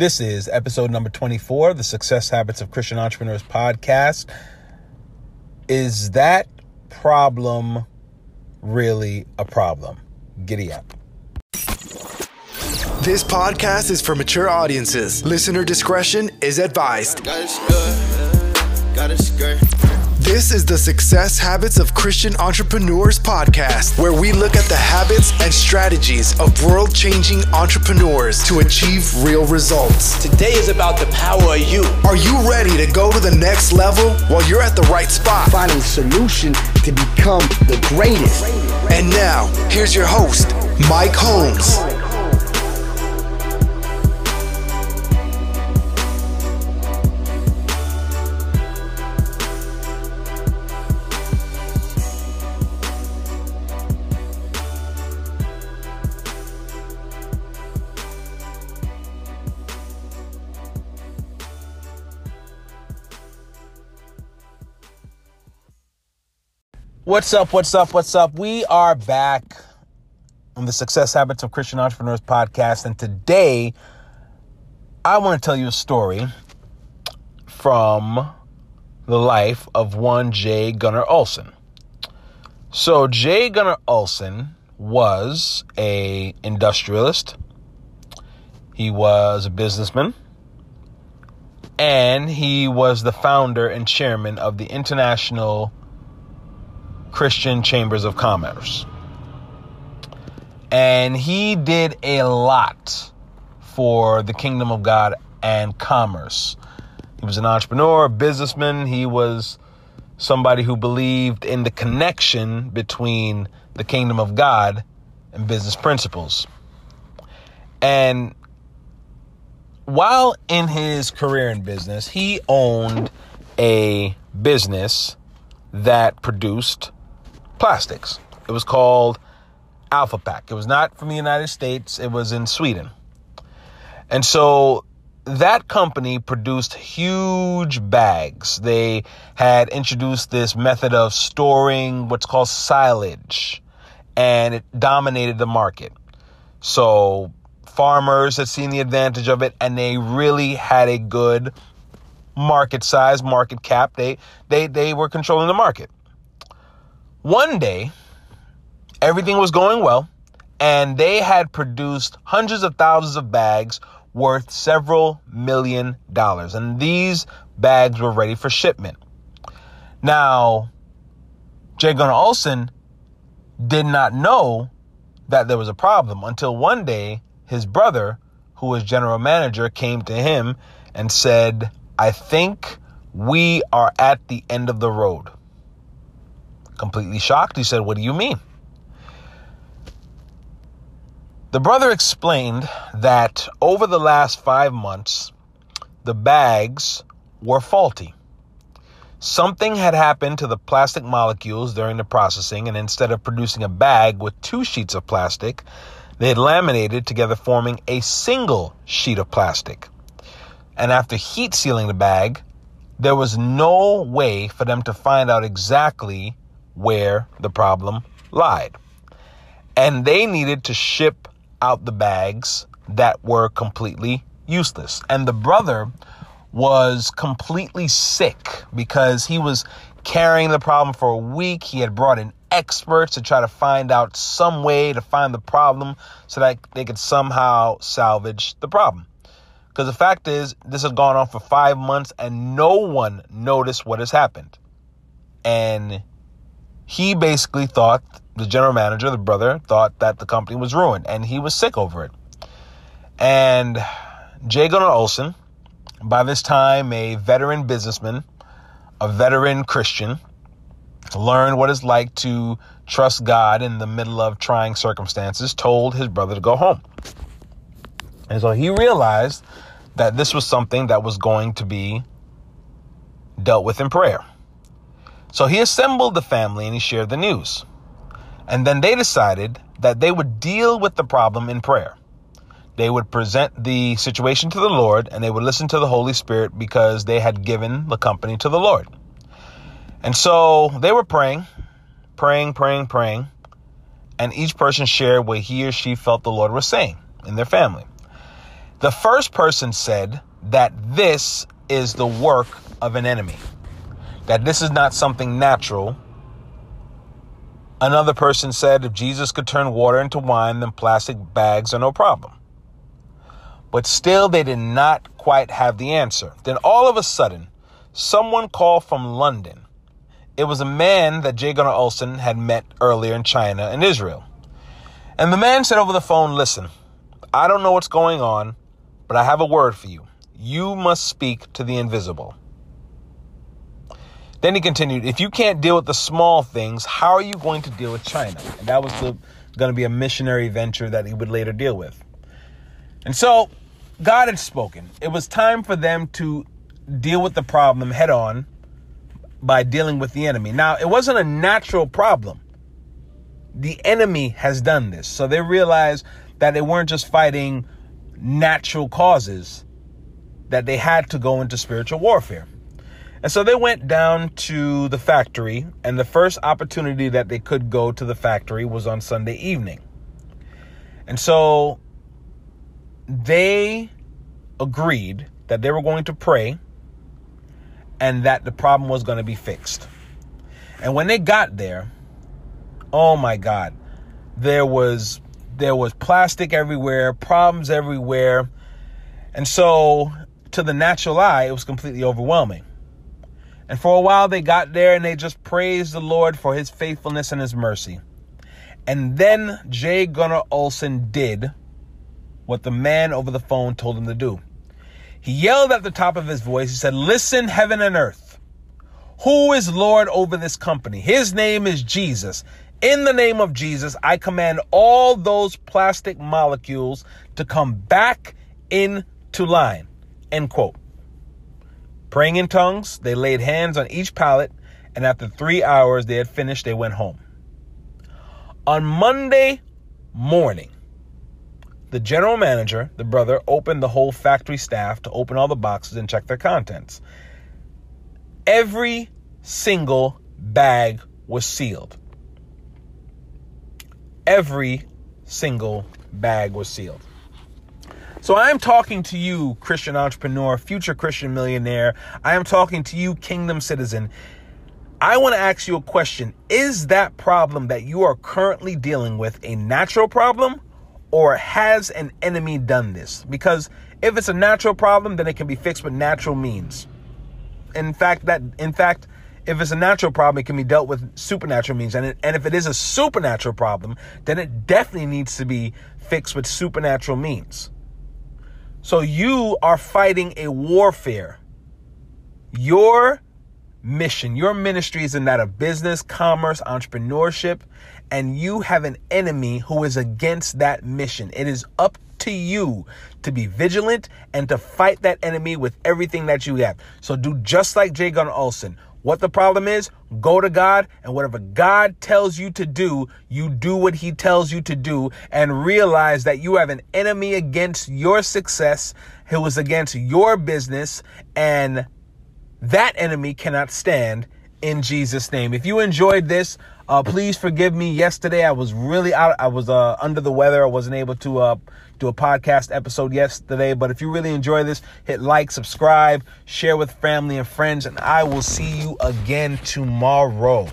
This is episode number 24 the Success Habits of Christian Entrepreneurs podcast. Is that problem really a problem? Giddy up. This podcast is for mature audiences. Listener discretion is advised. This is the Success Habits of Christian Entrepreneurs podcast, where we look at the habits and strategies of world changing entrepreneurs to achieve real results. Today is about the power of you. Are you ready to go to the next level? Well, you're at the right spot. Finding solution to become the greatest. And now, here's your host, Mike Holmes. What's up? What's up? What's up? We are back on the Success Habits of Christian Entrepreneurs podcast. And today, I want to tell you a story from the life of one J. Gunnar Olson. So, J. Gunnar Olson was a industrialist. He was a businessman. And he was the founder and chairman of the International Christian Chambers of Commerce. And he did a lot for the kingdom of God and commerce. He was an entrepreneur, a businessman. He was somebody who believed in the connection between the kingdom of God and business principles. And while in his career in business, he owned a business that produced plastics. It was called Alfapac. It was not from the United States, it was in Sweden. And so that company produced huge bags. They had introduced this method of storing what's called silage, and it dominated the market. So farmers had seen the advantage of it, and they really had a good market size, market cap. They they they were controlling the market. One day, everything was going well, and they had produced hundreds of thousands of bags worth several million dollars. And these bags were ready for shipment. Now, J. Gunnar Olson did not know that there was a problem until one day his brother, who was general manager, came to him and said, I think we are at the end of the road completely shocked. He said, What do you mean? The brother explained that over the last five months, the bags were faulty. Something had happened to the plastic molecules during the processing, and instead of producing a bag with two sheets of plastic, they had laminated together, forming a single sheet of plastic. And after heat sealing the bag, there was no way for them to find out exactly where the problem lied. And they needed to ship out the bags that were completely useless. And the brother was completely sick because he was carrying the problem for a week. He had brought in experts to try to find out some way to find the problem so that they could somehow salvage the problem. Because the fact is, this has gone on for five months and no one noticed what has happened. And he basically thought the general manager, the brother, thought that the company was ruined and he was sick over it. And J. Gunnar Olson, by this time a veteran businessman, a veteran Christian, learned what it's like to trust God in the middle of trying circumstances, told his brother to go home. And so he realized that this was something that was going to be dealt with in prayer. So he assembled the family and he shared the news. And then they decided that they would deal with the problem in prayer. They would present the situation to the Lord and they would listen to the Holy Spirit because they had given the company to the Lord. And so they were praying, praying, praying, praying. And each person shared what he or she felt the Lord was saying in their family. The first person said that this is the work of an enemy, that this is not something natural. Another person said if Jesus could turn water into wine, then plastic bags are no problem. But still, they did not quite have the answer. Then all of a sudden, someone called from London. It was a man that J. Gunnar Olson had met earlier in China and Israel. And the man said over the phone, Listen, I don't know what's going on, but I have a word for you. You must speak to the invisible. Then he continued, If you can't deal with the small things, how are you going to deal with China? And that was going to be a missionary venture that he would later deal with. And so God had spoken. It was time for them to deal with the problem head on by dealing with the enemy. Now, it wasn't a natural problem. The enemy has done this. So they realized that they weren't just fighting natural causes, that they had to go into spiritual warfare. And so they went down to the factory, and the first opportunity that they could go to the factory was on Sunday evening. And so they agreed that they were going to pray and that the problem was going to be fixed. And when they got there, oh my God, there was there was plastic everywhere, problems everywhere. And so to the natural eye, it was completely overwhelming. And for a while they got there and they just praised the Lord for his faithfulness and his mercy. And then J. Gunnar Olson did what the man over the phone told him to do. He yelled at the top of his voice. He said, Listen, heaven and earth. Who is Lord over this company? His name is Jesus. In the name of Jesus, I command all those plastic molecules to come back into line. End quote. Praying in tongues, they laid hands on each pallet, and after three hours they had finished, they went home. On Monday morning, the general manager, the brother, opened the whole factory staff to open all the boxes and check their contents. Every single bag was sealed. Every single bag was sealed. So I am talking to you, Christian entrepreneur, future Christian millionaire. I am talking to you, kingdom citizen. I want to ask you a question. Is that problem that you are currently dealing with a natural problem or has an enemy done this? Because if it's a natural problem, then it can be fixed with natural means. In fact, that in fact, if it's a natural problem, it can be dealt with supernatural means. And, it, and if it is a supernatural problem, then it definitely needs to be fixed with supernatural means. So you are fighting a warfare. Your mission, your ministry is in that of business, commerce, entrepreneurship, and you have an enemy who is against that mission. It is up to you to be vigilant and to fight that enemy with everything that you have. So do just like J. Gunnar Olson. What the problem is, go to God, and whatever God tells you to do, you do what He tells you to do, and realize that you have an enemy against your success who is against your business, and that enemy cannot stand in Jesus' name. If you enjoyed this, uh, please forgive me. Yesterday, I was really out. I was uh, under the weather. I wasn't able to uh, do a podcast episode yesterday. But if you really enjoy this, hit like, subscribe, share with family and friends, and I will see you again tomorrow.